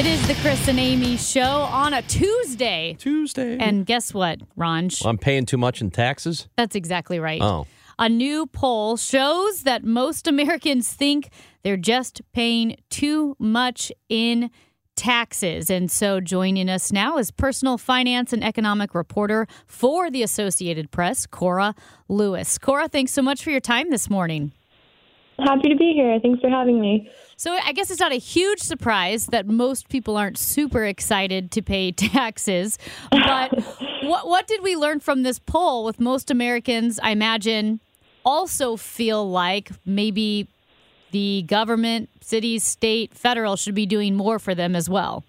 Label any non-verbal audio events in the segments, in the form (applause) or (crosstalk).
It is the Chris and Amy show on a Tuesday. Tuesday. And guess what, Ranj? I'm paying too much in taxes? That's exactly right. Oh. A new poll shows that most Americans think they're just paying too much in taxes. And so joining us now is personal finance and economic reporter for the Associated Press, Cora Lewis. Cora, thanks so much for your time this morning. Happy to be here. Thanks for having me. So I guess it's not a huge surprise that most people aren't super excited to pay (laughs) taxes. But what what did we learn from this poll? With most Americans, I imagine, also feel like maybe the government, cities, state, federal should be doing more for them as well.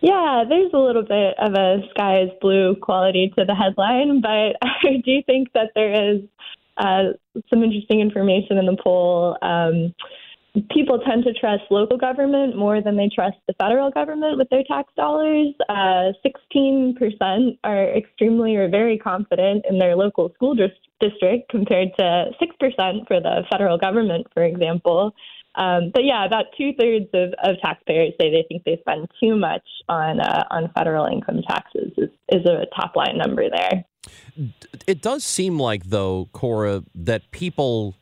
Yeah, there's a little bit of a sky is blue quality to the headline, but (laughs) I do think that there is uh, some interesting information in the poll. Um, people tend to trust local government more than they trust the federal government with their tax dollars. Uh, 16% are extremely or very confident in their local school dis- district compared to 6% for the federal government, for example. Um, but yeah, about two thirds of, of taxpayers say they think they spend too much on uh, on federal income taxes. Is, is a top line number there. It does seem like, though, Cora, that people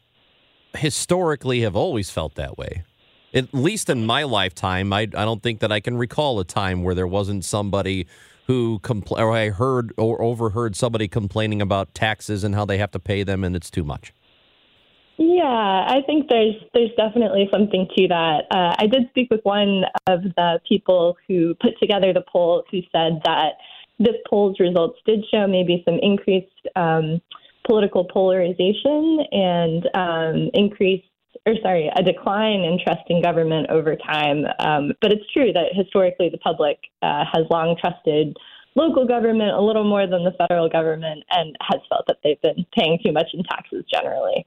historically have always felt that way. At least in my lifetime, I, I don't think that I can recall a time where there wasn't somebody who compl- or I heard or overheard somebody complaining about taxes and how they have to pay them and it's too much. Yeah, I think there's there's definitely something to that. Uh, I did speak with one of the people who put together the poll who said that this poll's results did show maybe some increased um, political polarization and um, increased, or sorry, a decline in trust in government over time. Um, but it's true that historically the public uh, has long trusted local government a little more than the federal government and has felt that they've been paying too much in taxes generally.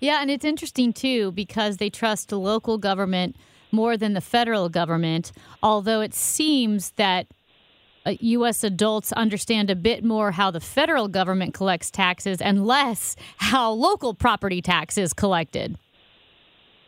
Yeah, and it's interesting too because they trust local government more than the federal government, although it seems that U.S. adults understand a bit more how the federal government collects taxes and less how local property tax is collected.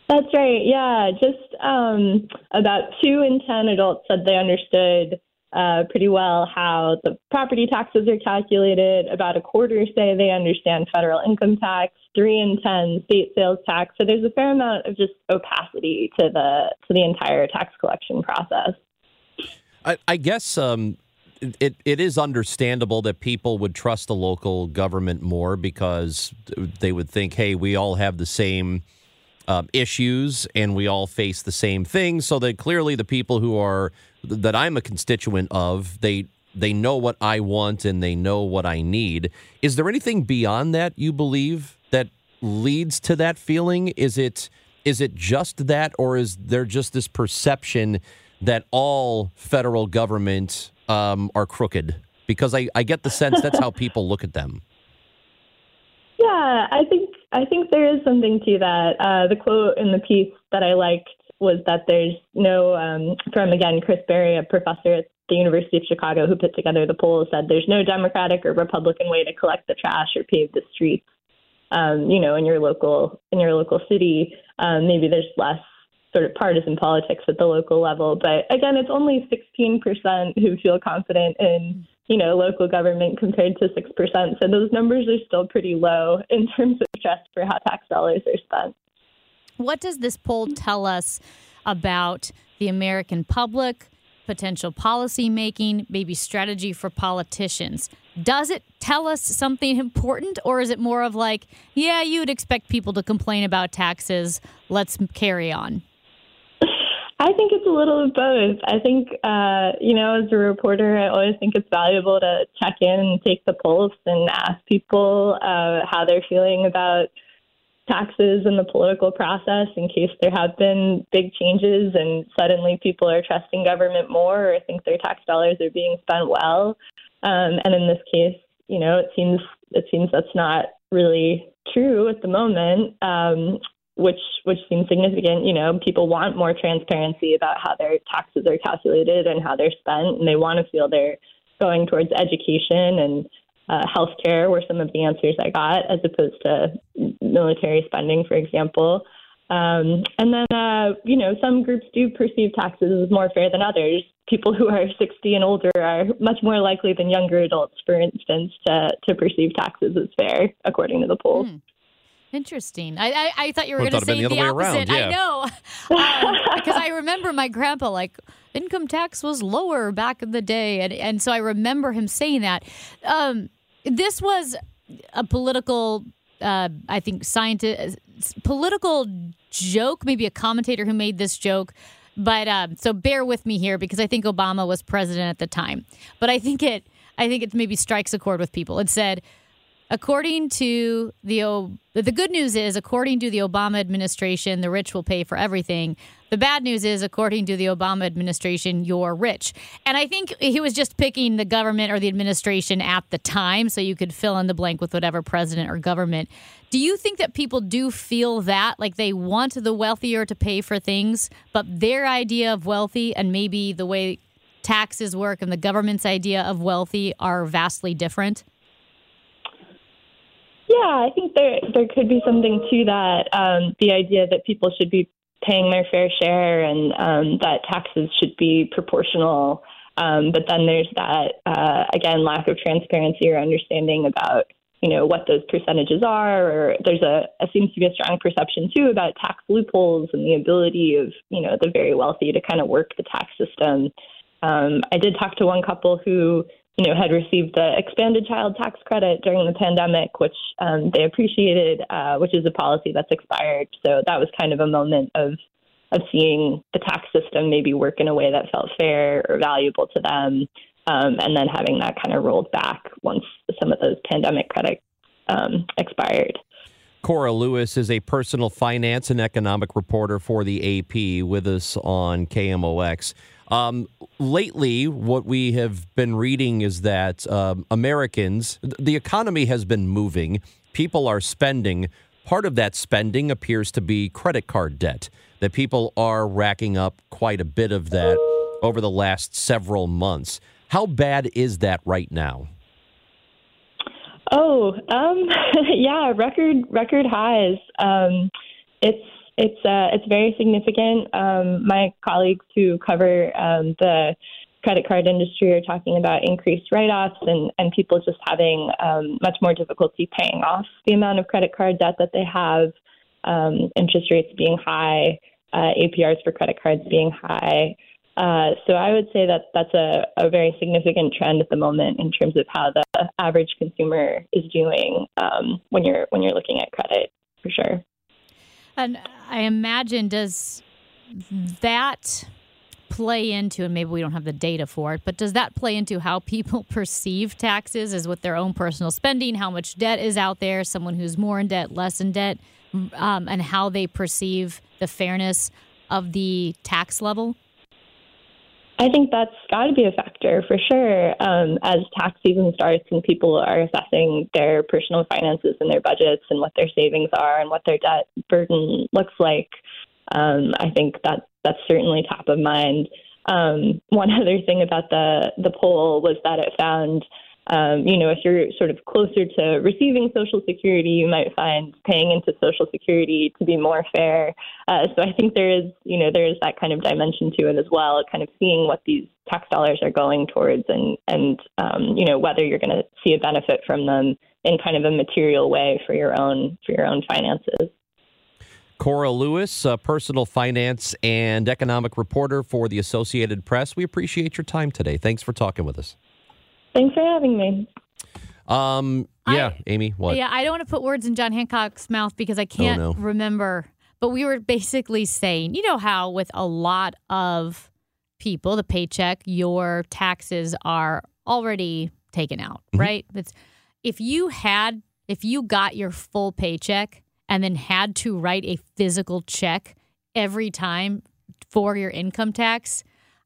That's right. Yeah, just um, about two in 10 adults said they understood uh, pretty well how the property taxes are calculated. About a quarter say they understand federal income tax. Three in ten state sales tax. So there's a fair amount of just opacity to the to the entire tax collection process. I, I guess um, it it is understandable that people would trust the local government more because they would think, hey, we all have the same um, issues and we all face the same things. So that clearly the people who are that I'm a constituent of, they they know what I want and they know what I need. Is there anything beyond that you believe that leads to that feeling? Is it is it just that, or is there just this perception that all federal government um, are crooked? Because I, I get the sense that's how people look at them. (laughs) Yeah, I think I think there is something to that. Uh, the quote in the piece that I liked was that there's no um, from again Chris Berry, a professor at the University of Chicago who put together the poll, said there's no Democratic or Republican way to collect the trash or pave the streets. Um, you know, in your local in your local city, um, maybe there's less sort of partisan politics at the local level. But again, it's only 16% who feel confident in, you know, local government compared to 6%. So those numbers are still pretty low in terms of trust for how tax dollars are spent. What does this poll tell us about the American public, potential policy making, maybe strategy for politicians? Does it tell us something important, or is it more of like, yeah, you would expect people to complain about taxes, let's carry on? I think it's a little of both. I think, uh, you know, as a reporter, I always think it's valuable to check in and take the pulse and ask people uh, how they're feeling about taxes in the political process in case there have been big changes and suddenly people are trusting government more or think their tax dollars are being spent well. Um, and in this case, you know, it seems it seems that's not really true at the moment, um, which which seems significant. You know, people want more transparency about how their taxes are calculated and how they're spent, and they want to feel they're going towards education and uh, healthcare were some of the answers I got, as opposed to military spending, for example. Um, and then, uh, you know, some groups do perceive taxes as more fair than others. People who are 60 and older are much more likely than younger adults, for instance, to, to perceive taxes as fair, according to the poll. Mm. Interesting. I, I, I thought you were going to say the, the opposite. Yeah. I know, (laughs) um, because I remember my grandpa like income tax was lower back in the day, and and so I remember him saying that. Um, this was a political, uh, I think, scientist, political joke. Maybe a commentator who made this joke. But um, so bear with me here because I think Obama was president at the time. But I think it, I think it maybe strikes a chord with people. It said According to the the good news is according to the Obama administration, the rich will pay for everything. The bad news is according to the Obama administration, you're rich. And I think he was just picking the government or the administration at the time so you could fill in the blank with whatever president or government. Do you think that people do feel that like they want the wealthier to pay for things, but their idea of wealthy and maybe the way taxes work and the government's idea of wealthy are vastly different? Yeah, I think there there could be something to that. Um, the idea that people should be paying their fair share and um, that taxes should be proportional. Um, but then there's that uh, again lack of transparency or understanding about you know what those percentages are. Or there's a, a seems to be a strong perception too about tax loopholes and the ability of you know the very wealthy to kind of work the tax system. Um, I did talk to one couple who you know, had received the expanded child tax credit during the pandemic, which um, they appreciated, uh, which is a policy that's expired. So that was kind of a moment of of seeing the tax system maybe work in a way that felt fair or valuable to them, um, and then having that kind of rolled back once some of those pandemic credits um, expired. Cora Lewis is a personal finance and economic reporter for the AP with us on KMOX. Um, lately, what we have been reading is that um, Americans, the economy has been moving, people are spending. Part of that spending appears to be credit card debt, that people are racking up quite a bit of that over the last several months. How bad is that right now? Oh, um, (laughs) yeah, record record highs. Um, it's it's uh, it's very significant. Um, my colleagues who cover um, the credit card industry are talking about increased write-offs and, and people just having um, much more difficulty paying off the amount of credit card debt that they have, um, interest rates being high, uh, APRs for credit cards being high. Uh, so I would say that that's a, a very significant trend at the moment in terms of how the average consumer is doing um, when you're when you're looking at credit, for sure. And I imagine does that play into, and maybe we don't have the data for it, but does that play into how people (laughs) perceive taxes as with their own personal spending, how much debt is out there, someone who's more in debt, less in debt, um, and how they perceive the fairness of the tax level? I think that's got to be a factor for sure. Um, as tax season starts and people are assessing their personal finances and their budgets and what their savings are and what their debt burden looks like, um, I think that that's certainly top of mind. Um, one (laughs) other thing about the the poll was that it found um, you know, if you're sort of closer to receiving Social Security, you might find paying into Social Security to be more fair. Uh, so I think there is, you know, there is that kind of dimension to it as well, kind of seeing what these tax dollars are going towards, and and um, you know whether you're going to see a benefit from them in kind of a material way for your own for your own finances. Cora Lewis, personal finance and economic reporter for the Associated Press. We appreciate your time today. Thanks for talking with us. Thanks for having me. Um, yeah, I, Amy, what? Yeah, I don't want to put words in John Hancock's mouth because I can't oh, no. remember. But we were basically saying, you know how with a lot of people, the paycheck, your taxes are already taken out, mm-hmm. right? It's if you had if you got your full paycheck and then had to write a physical check every time for your income tax,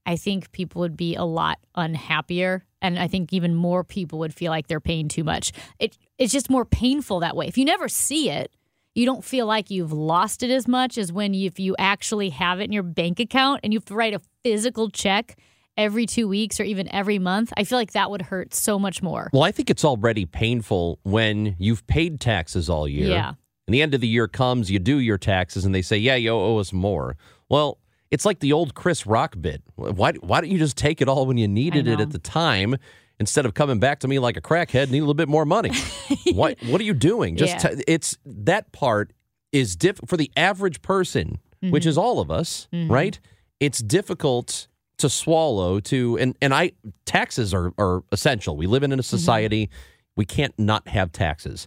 I think people would be a lot unhappier. And I think even more people would feel like they're paying too much. It, it's just more painful that way. If you never see it, you don't feel like you've lost it as much as when you, if you actually have it in your bank account and you have to write a physical check every two weeks or even every month. I feel like that would hurt so much more. Well, I think it's already painful when you've paid taxes all year. Yeah. And the end of the year comes, you do your taxes, and they say, yeah, you owe us more. Well, it's like the old Chris Rock bit. Why, why don't you just take it all when you needed it at the time instead of coming back to me like a crackhead, need a little bit more money? (laughs) what, what are you doing? Just Yeah. t- It's that part is diff for the average person, which Mm-hmm. is all of us, right? It's difficult to swallow to and and I taxes are are essential. We live in a society we can't not have taxes.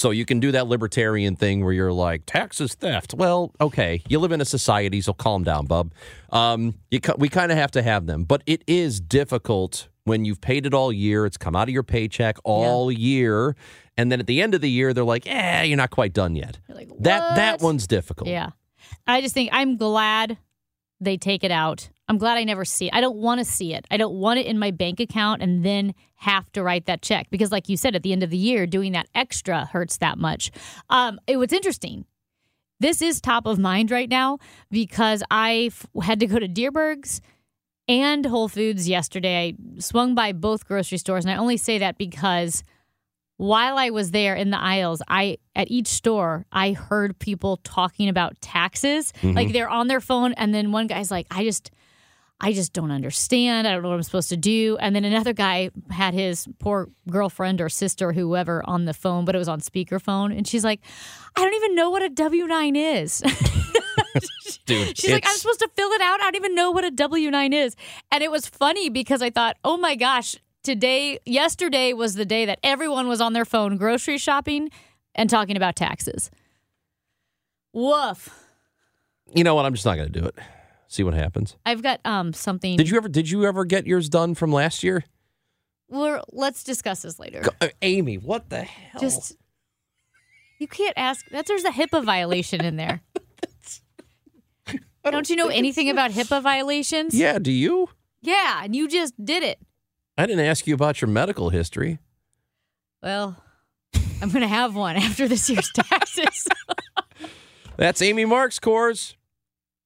So you can do that libertarian thing where you're like tax is theft. Well, okay, you live in a society, so calm down, bub. Um, you we kind of have to have them, but it is difficult when you've paid it all year. It's come out of your paycheck all year, and then at the end of the year, they're like, "Eh, you're not quite done yet." Like, That that one's difficult. Yeah. I just think I'm glad they take it out. I'm glad I never see it. I don't want to see it. I don't want it in my bank account and then have to write that check because, like you said, at the end of the year, doing that extra hurts that much. Um, it was interesting. This is top of mind right now because I f- had to go to Dierberg's and Whole Foods yesterday. I swung by both grocery stores, and I only say that because while I was there in the aisles, I at each store I heard people talking about taxes. Like they're on their phone, and then one guy's like, "I just." I just don't understand. I don't know what I'm supposed to do. And then another guy had his poor girlfriend or sister whoever on the phone, but it was on speakerphone. And she's like, I don't even know what a W 9 is. (laughs) dude. She's like, I'm supposed to fill it out. I don't even know what a W 9 is. And it was funny because I thought, oh my gosh, today, yesterday was the day that everyone was on their phone grocery shopping and talking about taxes. Woof. you know what? I'm just not going to do it. See what happens. I've got um something. Did you ever? Did you ever get yours done from last year? We're, let's discuss this later. Uh, Amy, what the hell? Just you can't ask. That there's a HIPAA violation in there. (laughs) (laughs) Don't you know anything about HIPAA violations? yeah. Do you? Yeah, and you just did it. I didn't ask you about your medical history. Well, I'm going to have one (laughs) after this year's taxes. That's Amy Marxkors.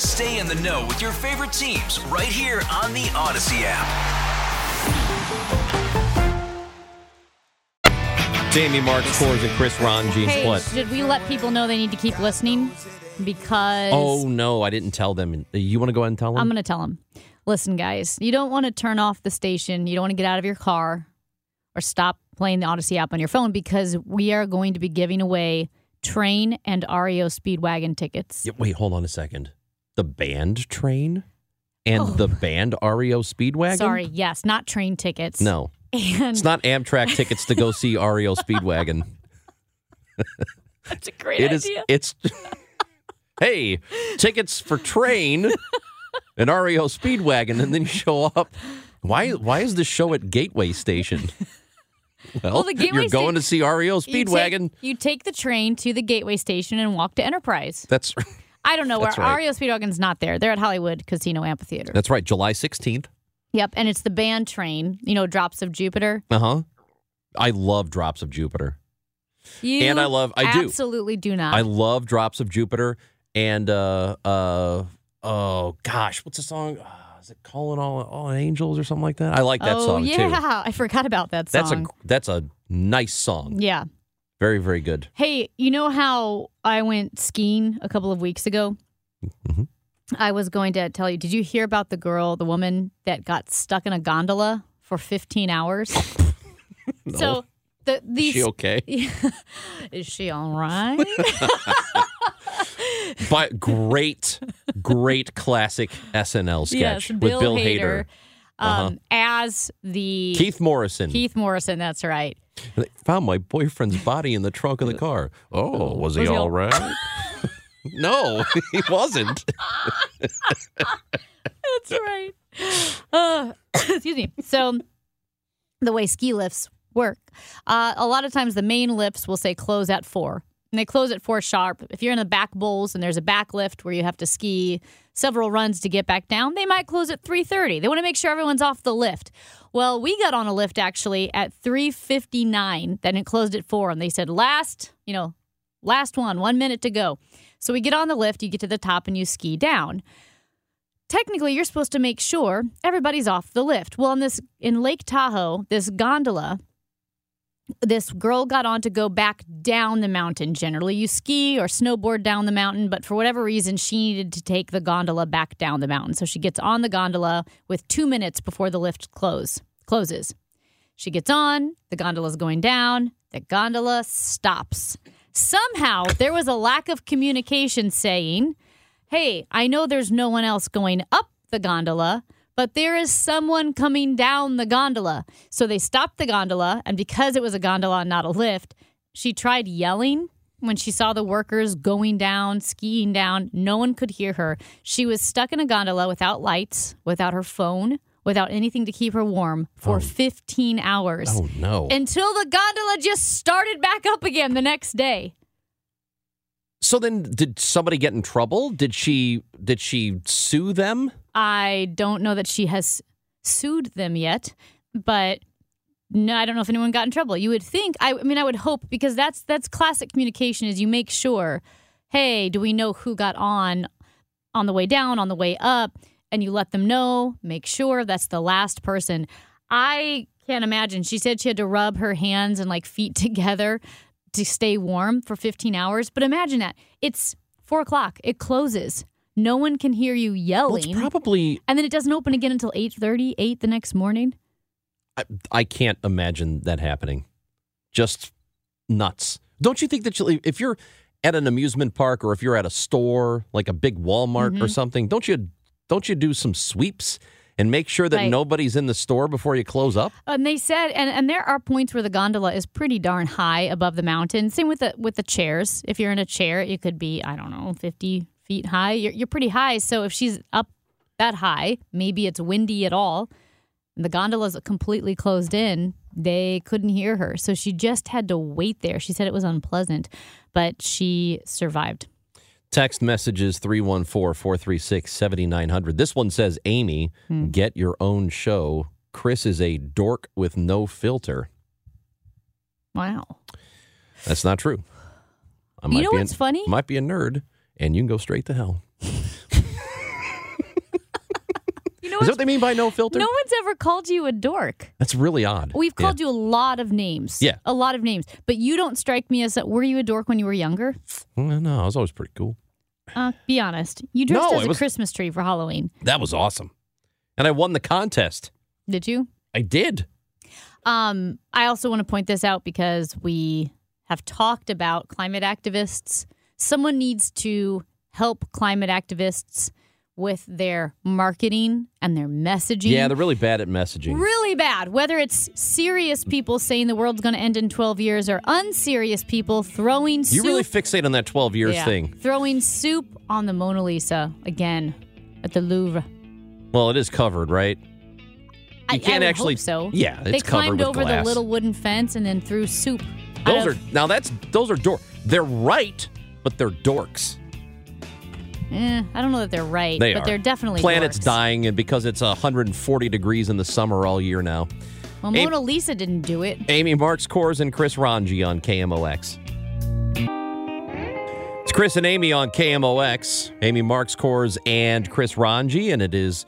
Stay in the know with your favorite teams right here on the Odyssey app. Jamie Marks, Coors, and Chris Ranji. hey, what? should we let people know they need to keep listening? Because Oh no, I didn't tell them. You want to go ahead and tell them? I'm going to tell them. Listen, guys, you don't want to turn off the station. You don't want to get out of your car or stop playing the Odyssey app on your phone because we are going to be giving away train and REO Speedwagon tickets. Yeah, wait, hold on a second. The band train and Oh. the band REO Speedwagon. Sorry, yes, not train tickets. No, And it's not Amtrak tickets to go (laughs) see REO Speedwagon. that's a great It is. idea. It's. (laughs) hey, tickets for train and REO Speedwagon, and then you show up. Why? Why is this show at Gateway Station? (laughs) Well, Well, the Gateway you're going to see REO You Speedwagon. take, you take the train to the Gateway Station and walk to Enterprise. That's I don't know where That's right. REO Speedwagon's not there. They're at Hollywood Casino Amphitheater. that's right. July sixteenth. Yep, and it's the band train. You know, Drops of Jupiter. Uh huh. I love Drops of Jupiter. You And I love- I do. absolutely do not. I love Drops of Jupiter and uh uh oh gosh, what's the song? Uh, is it Calling All All Angels or something like that? I like that oh song yeah, too. (laughs) I forgot about that song. That's a that's a nice song. yeah. Very very good. Hey, you know how I went skiing a couple of weeks ago? Mhm. I was going to tell you. Did you hear about the girl, the woman that got stuck in a gondola for 15 hours? (laughs) (laughs) So the Is these she okay? (laughs) is she all right? But great, great classic SNL sketch yes, with Bill, Bill Hader, Uh-huh. um, as the Keith Morrison. Keith Morrison. That's right. They found my boyfriend's body in the trunk of the car. Oh, was he Was he all all- right? (laughs) (laughs) no, he wasn't. That's right. Uh, (coughs) excuse me. So, the way ski lifts work, uh, a lot of times the main lifts will say close at four. And they close at four sharp. If you're in the back bowls and there's a back lift where you have to ski several runs to get back down, they might close at 3:30. They want to make sure everyone's off the lift. Well, we got on a lift actually at 3:59. Then it closed at four, and they said last, you know, last one, one minute to go. So we get on the lift. You get to the top and you ski down technically you're supposed to make sure everybody's off the lift. Well, in this in Lake Tahoe, this gondola, this girl got on to go back down the mountain. Generally, you ski or snowboard down the mountain, but for whatever reason, she needed to take the gondola back down the mountain. So she gets on the gondola with two minutes before the lift close closes. She gets on, the gondola is going down, the gondola stops. Somehow there was a lack of communication saying, hey, I know there's no one else going up the gondola, but there is someone coming down the gondola. So they stopped the gondola, and because it was a gondola and not a lift, she tried yelling when she saw the workers going down, skiing down. No one could hear her. She was stuck in a gondola without lights, without her phone, without anything to keep her warm for 15 hours Oh no! until the gondola just started back up again the next day. so then, did somebody get in trouble? Did she? Did she sue them? I don't know that she has sued them yet, but no, I don't know if anyone got in trouble. You would think. I, I mean, I would hope because that's that's classic communication. Is you make sure, hey, do we know who got on on the way down, on the way up, and you let them know. Make sure that's the last person. I can't imagine. She said she had to rub her hands and like feet (laughs) together to stay warm for 15 hours. But imagine that it's four o'clock. It closes. No one can hear you Well, yelling. it's probably. And then it doesn't open again until 8:30, 8 the next morning. I, I can't imagine that happening. Just nuts. Don't you think that you, if you're at an amusement park or if you're at a store like a big Walmart Mm-hmm. or something, don't you don't you do some sweeps and make sure that Right. nobody's in the store before you close up? And they said and, and there are points where the gondola is pretty darn high above the mountain. Same with the with the chairs. If you're in a chair, it could be, I don't know, 50 feet high. You're you're pretty high. So if she's up that high, maybe it's windy at all. And the gondola's completely closed in. They couldn't hear her. So she just had to wait there. She said it was unpleasant, but she survived. Text messages 314 436 7900. This one says, Amy, Hmm. get your own show. Chris is a dork with no filter. Wow. That's not true. I You know what's a, funny? Might be a nerd, and you can go straight to hell. (laughs) You know Is that what they mean by no filter? No one's ever called you a dork. That's really odd. We've Yeah. called you a lot of names. Yeah. A lot of names. But you don't strike me as a, were you a dork when you were younger? Well, no, I was always pretty cool. Uh, be honest. You dressed No, as a was- Christmas tree for Halloween. That was awesome. And I won the contest. Did you? I did. Um, I also want to point this out because we have talked about climate activists. Someone needs to help climate activists with their marketing and their messaging. Yeah, they're really bad at messaging. really bad. Whether it's serious people saying the world's going to end in 12 years or unserious people throwing You soup really fixate on that 12 years Yeah. thing. Throwing soup on the Mona Lisa again at the Louvre. Well, it is covered, right? I- You can't I would actually. so. Yeah, it's they covered climbed over glass. the little wooden fence and then threw soup. Those are of- now that's those are door. They're right, but they're dorks. Eh, I don't know that they're right, They but are. they're definitely Planets dorks. dying, and because it's 140 degrees in the summer all year now. Well, Mona Lisa didn't do it. Amy Marxkors and Chris Ranji on KMOX. It's Chris and Amy on KMOX. Amy Marxkors and Chris Ranji, and it is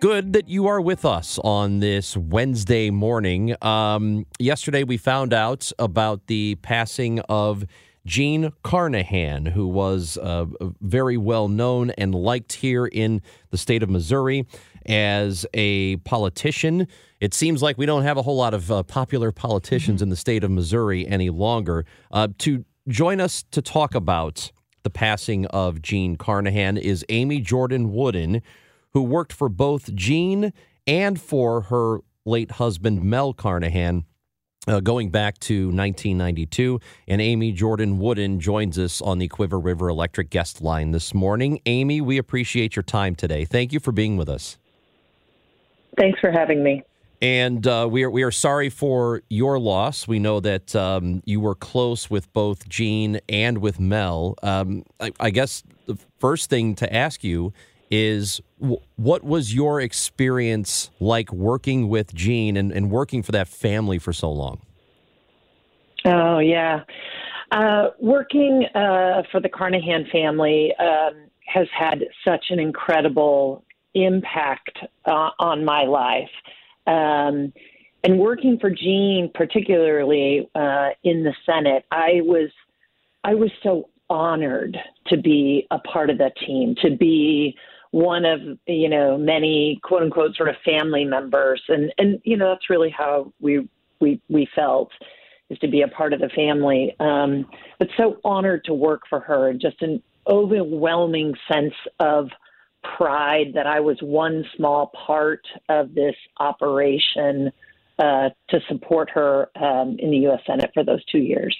good that you are with us on this Wednesday morning. Um, yesterday, we found out about the passing of Jean Carnahan, who was uh, very well known and liked here in the state of Missouri as a politician. It seems like we don't have a whole lot of uh, popular politicians in the state of Missouri any longer. Uh, to join us to talk about the passing of Jean Carnahan is Amy Jordan Wooden, who worked for both Jean and for her late husband, Mel Carnahan. Uh, going back to 1992, and Amy Jordan Wooden joins us on the Cuivre River Electric guest line this morning. Amy, we appreciate your time today. Thank you for being with us. Thanks for having me. And uh, we are we are sorry for your loss. We know that um, you were close with both Jean and with Mel. Um, I, I, guess the first thing to ask you is what was your experience like working with Jean and, and working for that family for so long? Oh yeah, uh, working uh, for the Carnahan family um, has had such an incredible impact uh, on my life. Um, and working for Jean, particularly uh, in the Senate, I was I was so honored to be a part of that team, to be one of you know many quote unquote sort of family members, and and you know that's really how we we we felt is to be a part of the family. Um, but so honored to work for her, and just an overwhelming sense of pride that I was one small part of this operation uh, to support her um, in the U.S. Senate for those two years.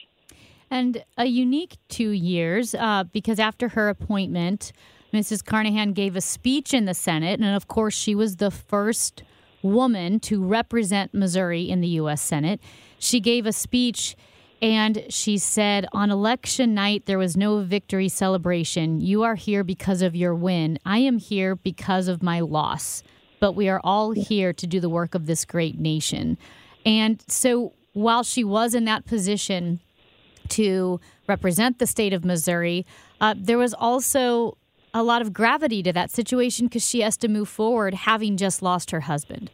And a unique two years uh, because after her appointment, Mrs. Carnahan gave a speech in the Senate, and of course, she was the first woman to represent Missouri in the U.S. Senate. She gave a speech and she said, On election night, there was no victory celebration. You are here because of your win. I am here because of my loss. But we are all here to do the work of this great nation. And so while she was in that position to represent the state of Missouri, uh, there was also a lot of gravity to that situation because she has to move forward having just lost her husband.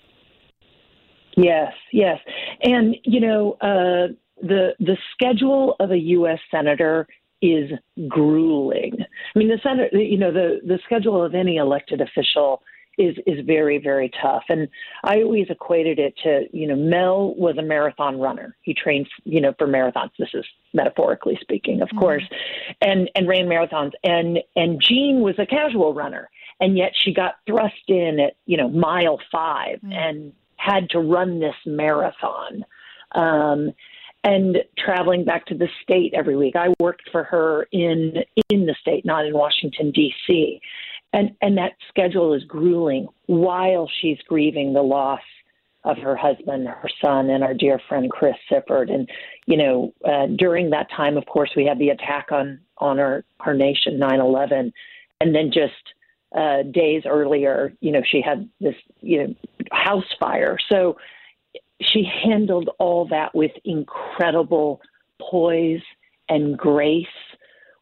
Yes, yes. And, you know, uh, the the schedule of a U.S. senator is grueling. I mean, the senate, you know, the the schedule of any elected official is is very very tough. And I always equated it to, you know, Mel was a marathon runner. He trained, you know, for marathons. This is metaphorically speaking, of mm-hmm. course, and and ran marathons. And and Jean was a casual runner, and yet she got thrust in at you know mile 5 mm-hmm. and had to run this marathon. Um, and traveling back to the state every week. I worked for her in in the state, not in Washington D.C. And and that schedule is grueling while she's grieving the loss of her husband, her son, and our dear friend Chris Sifford. And you know, uh, during that time, of course, we had the attack on on our our nation, 9/11, and then just uh, days earlier, you know, she had this you know house fire. So she handled all that with incredible poise and grace,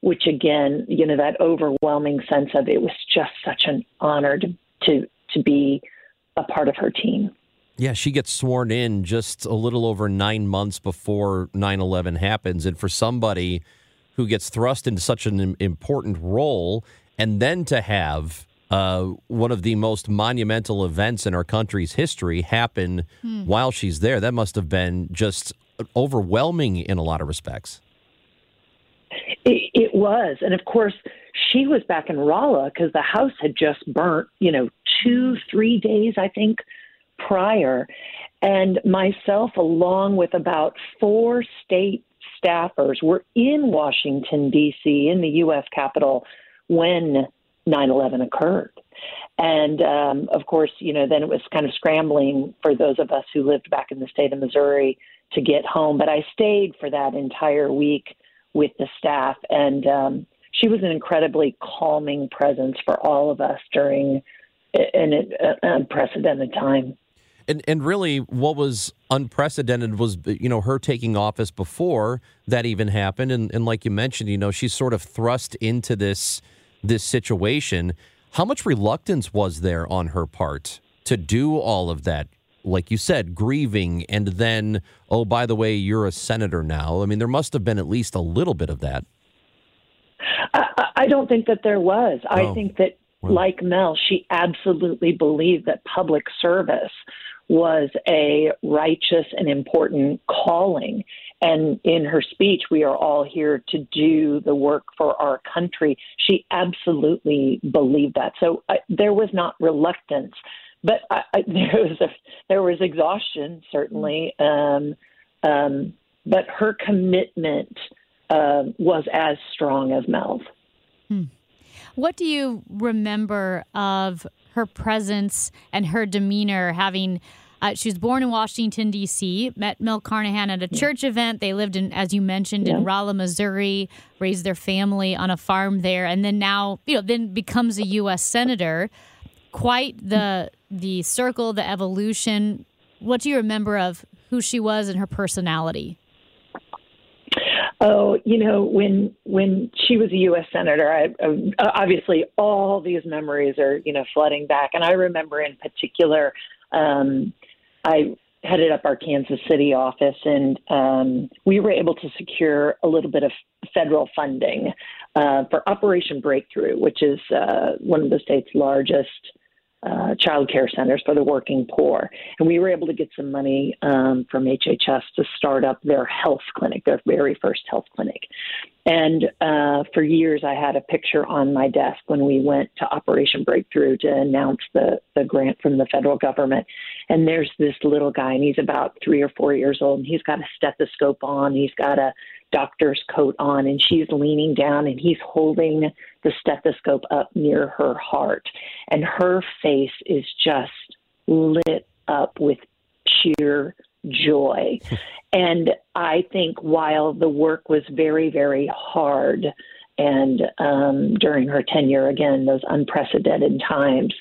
which again, you know, that overwhelming sense of it was just such an honor to to, to be a part of her team. Yeah, she gets sworn in just a little over nine months before 9 11 happens. And for somebody who gets thrust into such an important role, and then to have uh, one of the most monumental events in our country's history happen hmm. while she's there. That must have been just overwhelming in a lot of respects. It, it was. And of course, she was back in Rolla because the house had just burnt, you know, two, three days, I think, prior. And myself, along with about four state staffers, were in Washington, D.C., in the U.S. Capitol when 9 11 occurred. And um, of course, you know, then it was kind of scrambling for those of us who lived back in the state of Missouri to get home. But I stayed for that entire week with the staff, and um, she was an incredibly calming presence for all of us during an, unprecedented time. And and really, what was unprecedented was you know her taking office before that even happened, and and like you mentioned, you know, she's sort of thrust into this this situation. How much reluctance was there on her part to do all of that? Like you said, grieving, and then, oh, by the way, you're a senator now. I mean, there must have been at least a little bit of that. I, I don't think that there was. Oh. I think that, well. like Mel, she absolutely believed that public service was a righteous and important calling. And in her speech, we are all here to do the work for our country. She absolutely believed that. So uh, there was not reluctance, but I, I, (laughs) there was a, there was exhaustion certainly. Um, um, but her commitment uh, was as strong as Mel's. Hmm. What do you remember of her presence and her demeanor having? Uh, she was born in Washington, D.C., met Mel Carnahan at a church event. They lived in, as you mentioned, yeah. in Rolla, Missouri, raised their family on a farm there, and then now, you know, then becomes a U.S. Senator. Quite the the circle, the evolution. What do you remember of who she was and her personality? Oh, you know, when when she was a U.S. senator, I, uh, obviously all these memories are you know flooding back, and I remember in particular, um, I headed up our Kansas City office, and um, we were able to secure a little bit of federal funding uh, for Operation Breakthrough, which is uh, one of the state's largest uh, child care centers for the working poor. And we were able to get some money um, from HHS to start up their health clinic, their very first health clinic. And uh, for years, I had a picture on my desk when we went to Operation Breakthrough to announce the, the grant from the federal government. And there's this little guy, and he's about three or four years old, and he's got a stethoscope on, he's got a doctor's coat on, and she's leaning down, and he's holding the stethoscope up near her heart. And her face is just lit up with sheer joy. (laughs) and I think while the work was very, very hard, and um, during her tenure, again, those unprecedented times,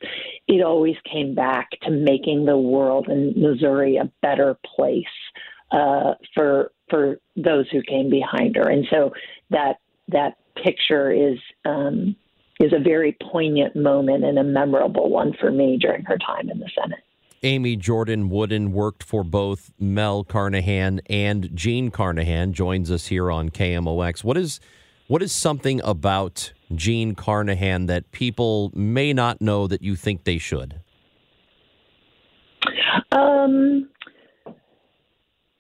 it always came back to making the world in Missouri a better place uh, for for those who came behind her. And so that that picture is um, is a very poignant moment and a memorable one for me during her time in the Senate. Amy Jordan Wooden worked for both Mel Carnahan and Jean Carnahan. Joins us here on KMOX. What is what is something about Jean Carnahan that people may not know that you think they should? Um,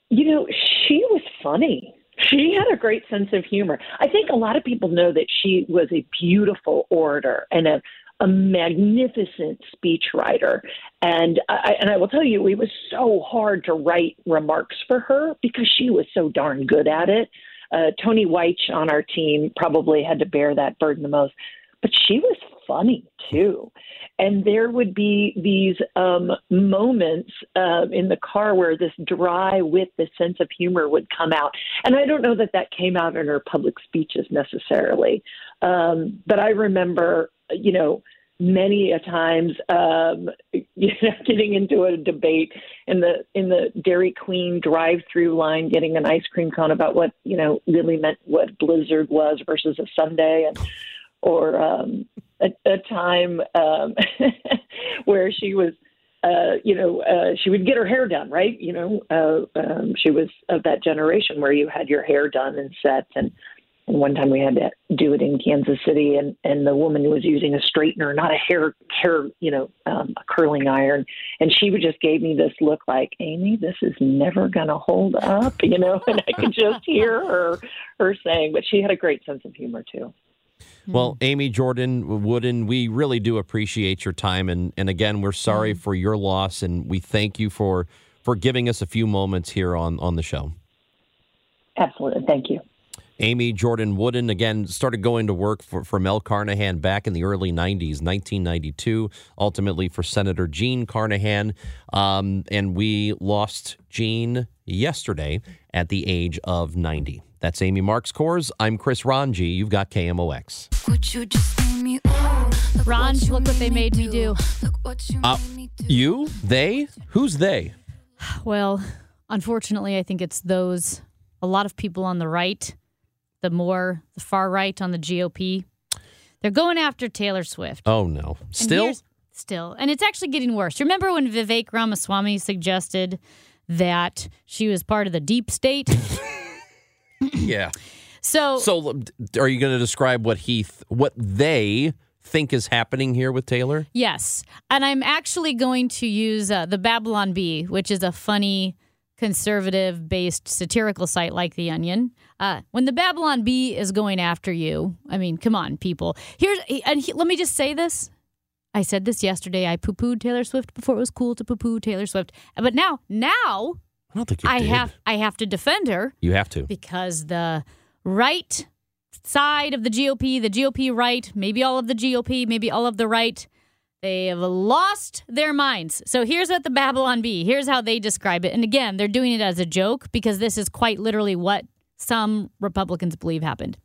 you know, she was funny. She had a great sense of humor. I think a lot of people know that she was a beautiful orator and a a magnificent speechwriter, and I, and I will tell you, it was so hard to write remarks for her because she was so darn good at it. Uh, Tony White on our team probably had to bear that burden the most, but she was funny too. And there would be these um, moments uh, in the car where this dry wit, this sense of humor would come out. And I don't know that that came out in her public speeches necessarily. Um, but I remember, you know, many a times um (laughs) you know getting into a debate in the in the Dairy Queen drive through line getting an ice cream cone about what you know really meant what blizzard was versus a sundae, and or um a, a time um, (laughs) where she was, uh, you know, uh, she would get her hair done, right? You know, uh, um, she was of that generation where you had your hair done and set. And, and one time we had to do it in Kansas City, and, and the woman was using a straightener, not a hair, hair, you know, um, a curling iron. And she would just gave me this look like, Amy, this is never going to hold up, (laughs) you know, and I could just hear her, her saying, but she had a great sense of humor too. Well, hmm. Amy Jordan Wooden, we really do appreciate your time, and and again, we're sorry mm. for your loss, and we thank you for for giving us a few moments here on on the show. Absolutely, thank you. Amy Jordan Wooden again started going to work for, for Mel Carnahan back in the early 90s, 1992, ultimately for Senator Jean Carnahan. Um, and we lost Jean yesterday at the age of 90. That's Amy Marxkors. I'm Chris Ranji. You've got KMOX. Ranj, look what they made me do. Uh, you? They? Who's they? Well, unfortunately, I think it's those, a lot of people on the right, the more, the far right on the GOP. They're going after Taylor Swift. Oh, no. Still? Still. And it's actually getting worse. Remember when Vivek Ramaswamy suggested that she was part of the deep state? (laughs) yeah. So, so are you going to describe what he, th- what they think is happening here with Taylor? Yes. And I'm actually going to use uh, the Babylon Bee, which is a funny conservative based satirical site like The Onion. Uh, when the Babylon Bee is going after you, I mean, come on, people. Here's, and he, let me just say this. I said this yesterday. I poo pooed Taylor Swift before it was cool to poo poo Taylor Swift. But now, now, I don't think you I did. have I have to defend her You have to. because the right side of the GOP, the GOP right, maybe all of the GOP, maybe all of the right, they have lost their minds. So here's what the Babylon Bee, here's how they describe it. And again, they're doing it as a joke because this is quite literally what some Republicans believe happened.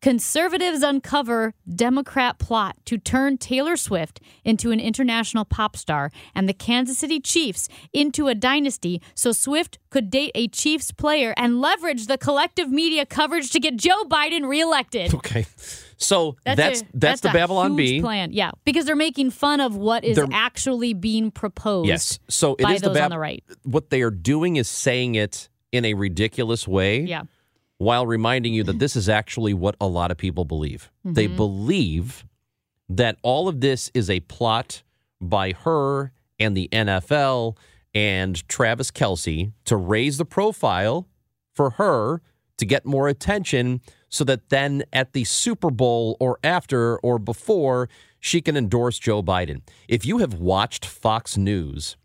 Conservatives uncover Democrat plot to turn Taylor Swift into an international pop star and the Kansas City Chiefs into a dynasty so Swift could date a Chiefs player and leverage the collective media coverage to get Joe Biden reelected. Okay. So that's that's, a- that's the a Babylon Bee. plan. Yeah, because they're making fun of what is They're- actually being proposed. Yes. So it by is the Bab- on the right. What they are doing is saying it in a ridiculous way. Yeah. While reminding you that this is actually what a lot of people believe. They Mm-hmm. believe that all of this is a plot by her and the NFL and Travis Kelce to raise the profile for her to get more attention so that then at the Super Bowl or after or before she can endorse Joe Biden. If you have watched Fox News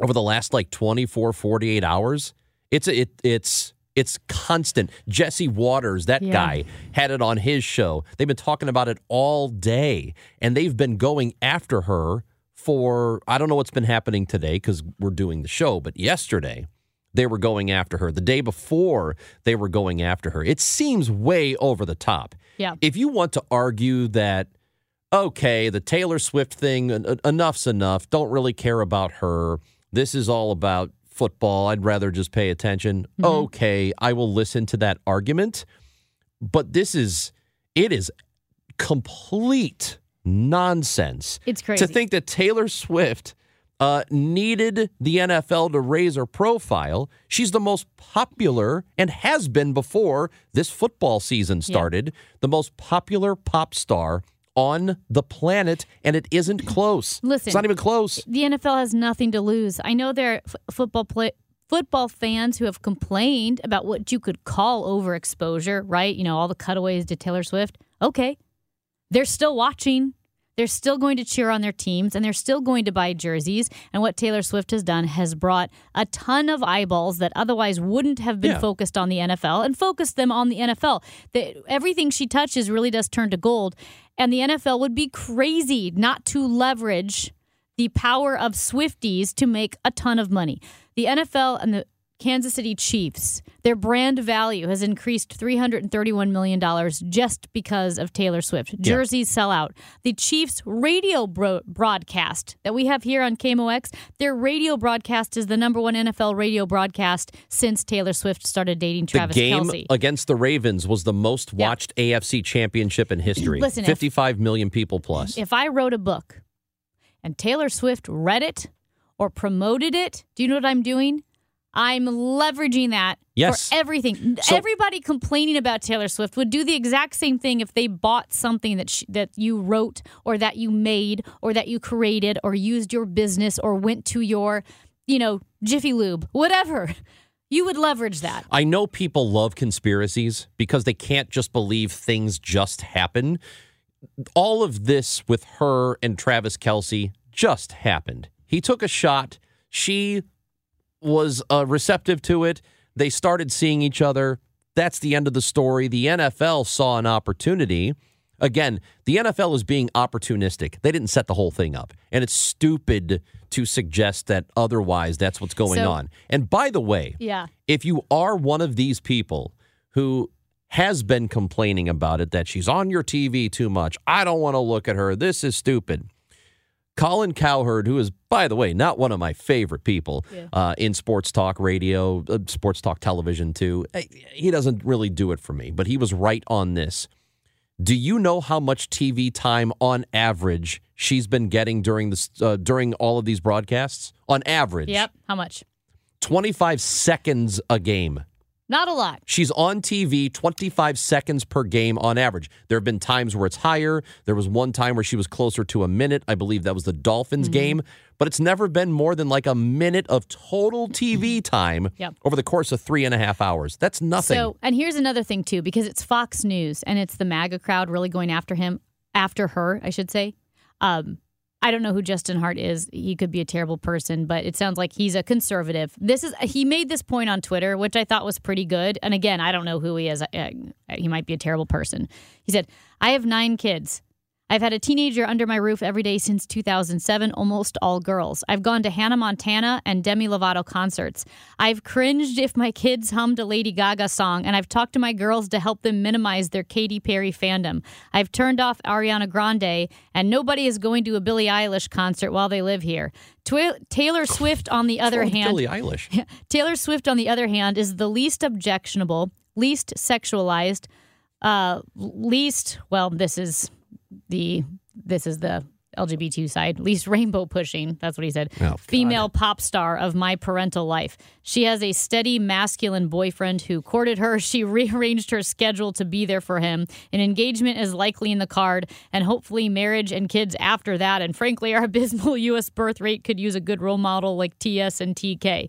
over the last like 24 48 hours, it's it it's it's constant. Jesse Watters, that Yeah. guy, had it on his show. They've been talking about it all day, and they've been going after her for I don't know what's been happening today because we're doing the show, but yesterday they were going after her. The day before they were going after her. It seems way over the top. Yeah. If you want to argue that, okay, the Taylor Swift thing, en- en- enough's enough, don't really care about her. This is all about football. I'd rather just pay attention. Okay, I will listen to that argument. But this is, it is complete nonsense It's crazy. to think that Taylor Swift uh, needed the NFL to raise her profile. She's the most popular and has been before this football season started, the most popular pop star on the planet, and it isn't close. Listen. it's not even close. the NFL has nothing to lose. I know there are f- football play- football fans who have complained about what you could call overexposure, right? You know, all the cutaways to Taylor Swift. Okay. They're still watching. They're still going to cheer on their teams and they're still going to buy jerseys. And what Taylor Swift has done has brought a ton of eyeballs that otherwise wouldn't have been Yeah. focused on the NFL and focused them on the NFL. The, everything she touches really does turn to gold. And the NFL would be crazy not to leverage the power of Swifties to make a ton of money. The NFL and the Kansas City Chiefs, their brand value has increased $331 million just because of Taylor Swift. Jerseys sell out. The Chiefs radio bro- broadcast that we have here on KMOX, their radio broadcast is the number one NFL radio broadcast since Taylor Swift started dating Travis the game Kelce. against the Ravens was the most Yeah. watched AFC championship in history. (clears throat) Listen, if- 55 million people plus. If I wrote a book and Taylor Swift read it or promoted it, do you know what I'm doing? I'm leveraging that Yes. for everything. So- Everybody complaining about Taylor Swift would do the exact same thing if they bought something that sh- that you wrote or that you made or that you created or used your business or went to your, you know, Jiffy Lube, whatever. (laughs) You would leverage that. I know people love conspiracies because they can't just believe things just happen. All of this with her and Travis Kelce just happened. He took a shot. She was uh, receptive to it. They started seeing each other. That's the end of the story. The NFL saw an opportunity. Again, the NFL is being opportunistic. They didn't set the whole thing up. And it's stupid to suggest that otherwise that's what's going So- on. And by the way, Yeah. if you are one of these people who has been complaining about it, that she's on your TV too much, I don't want to look at her, this is stupid. Colin Cowherd, who is, by the way, not one of my favorite people uh, in sports talk radio, uh, sports talk television, too, he doesn't really do it for me, but he was right on this. Do you know how much TV time on average she's been getting during this uh, during all of these broadcasts? On average, Yep. How much? 25 seconds a game. Not a lot. She's on TV 25 seconds per game on average. There have been times where it's higher. There was one time where she was closer to a minute. I believe that was the Dolphins Mm-hmm. game, but it's never been more than like a minute of total TV (laughs) time Yep. over the course of three and a half hours. That's nothing. So, and here's another thing too, because it's Fox News and it's the MAGA crowd really going after him, after her, I should say. Um, I don't know who Justin Hart is. He could be a terrible person, but it sounds like he's a conservative. This is he made this point on Twitter, which I thought was pretty good. And again, I don't know who he is. He might be a terrible person. He said, "I have nine kids. I've had a teenager under my roof every day since 2007, almost all girls. I've gone to Hannah Montana and Demi Lovato concerts. I've cringed if my kids hummed a Lady Gaga song, and I've talked to my girls to help them minimize their Katy Perry fandom. I've turned off Ariana Grande, and nobody is going to a Billie Eilish concert while they live here. Twi- Taylor Swift, on the other hand, Billie Eilish. (laughs) Taylor Swift, on the other hand, is the least objectionable, least sexualized, uh, least well. This is the this is the LGBT side, least rainbow pushing. That's what he said. Oh, Female pop star of my parental life. She has a steady masculine boyfriend who courted her. She (laughs) rearranged her schedule to be there for him. An engagement is likely in the card, and hopefully marriage and kids after that. And frankly, our (laughs) abysmal U.S. birth rate could use a good role model like TS and TK.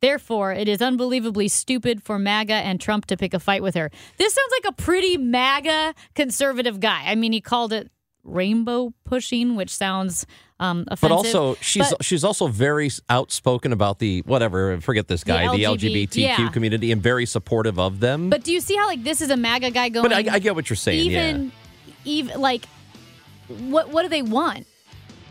Therefore, it is unbelievably stupid for MAGA and Trump to pick a fight with her. This sounds like a pretty MAGA conservative guy. I mean, he called it rainbow pushing, which sounds um, offensive. But also, she's But- she's also very outspoken about the whatever. Forget this guy, the, LGBT LGBTQ yeah. community, and very supportive of them. But do you see how like this is a MAGA guy going? But I, I get what you're saying. even, yeah. even like, what what do they want?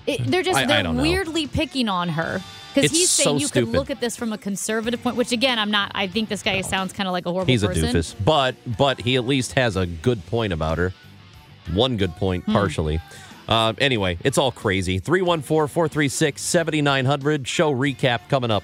It, they're just I- I they're don't know. weirdly picking on her because he's so saying you stupid. could look at this from a conservative point. Which again, I'm not. I think this guy sounds kind of like a horrible He's a person. doofus, but but he at least has a good point about her. One good point, Hmm. partially. Uh, anyway, it's all crazy. 314 436 7900. Show recap coming up.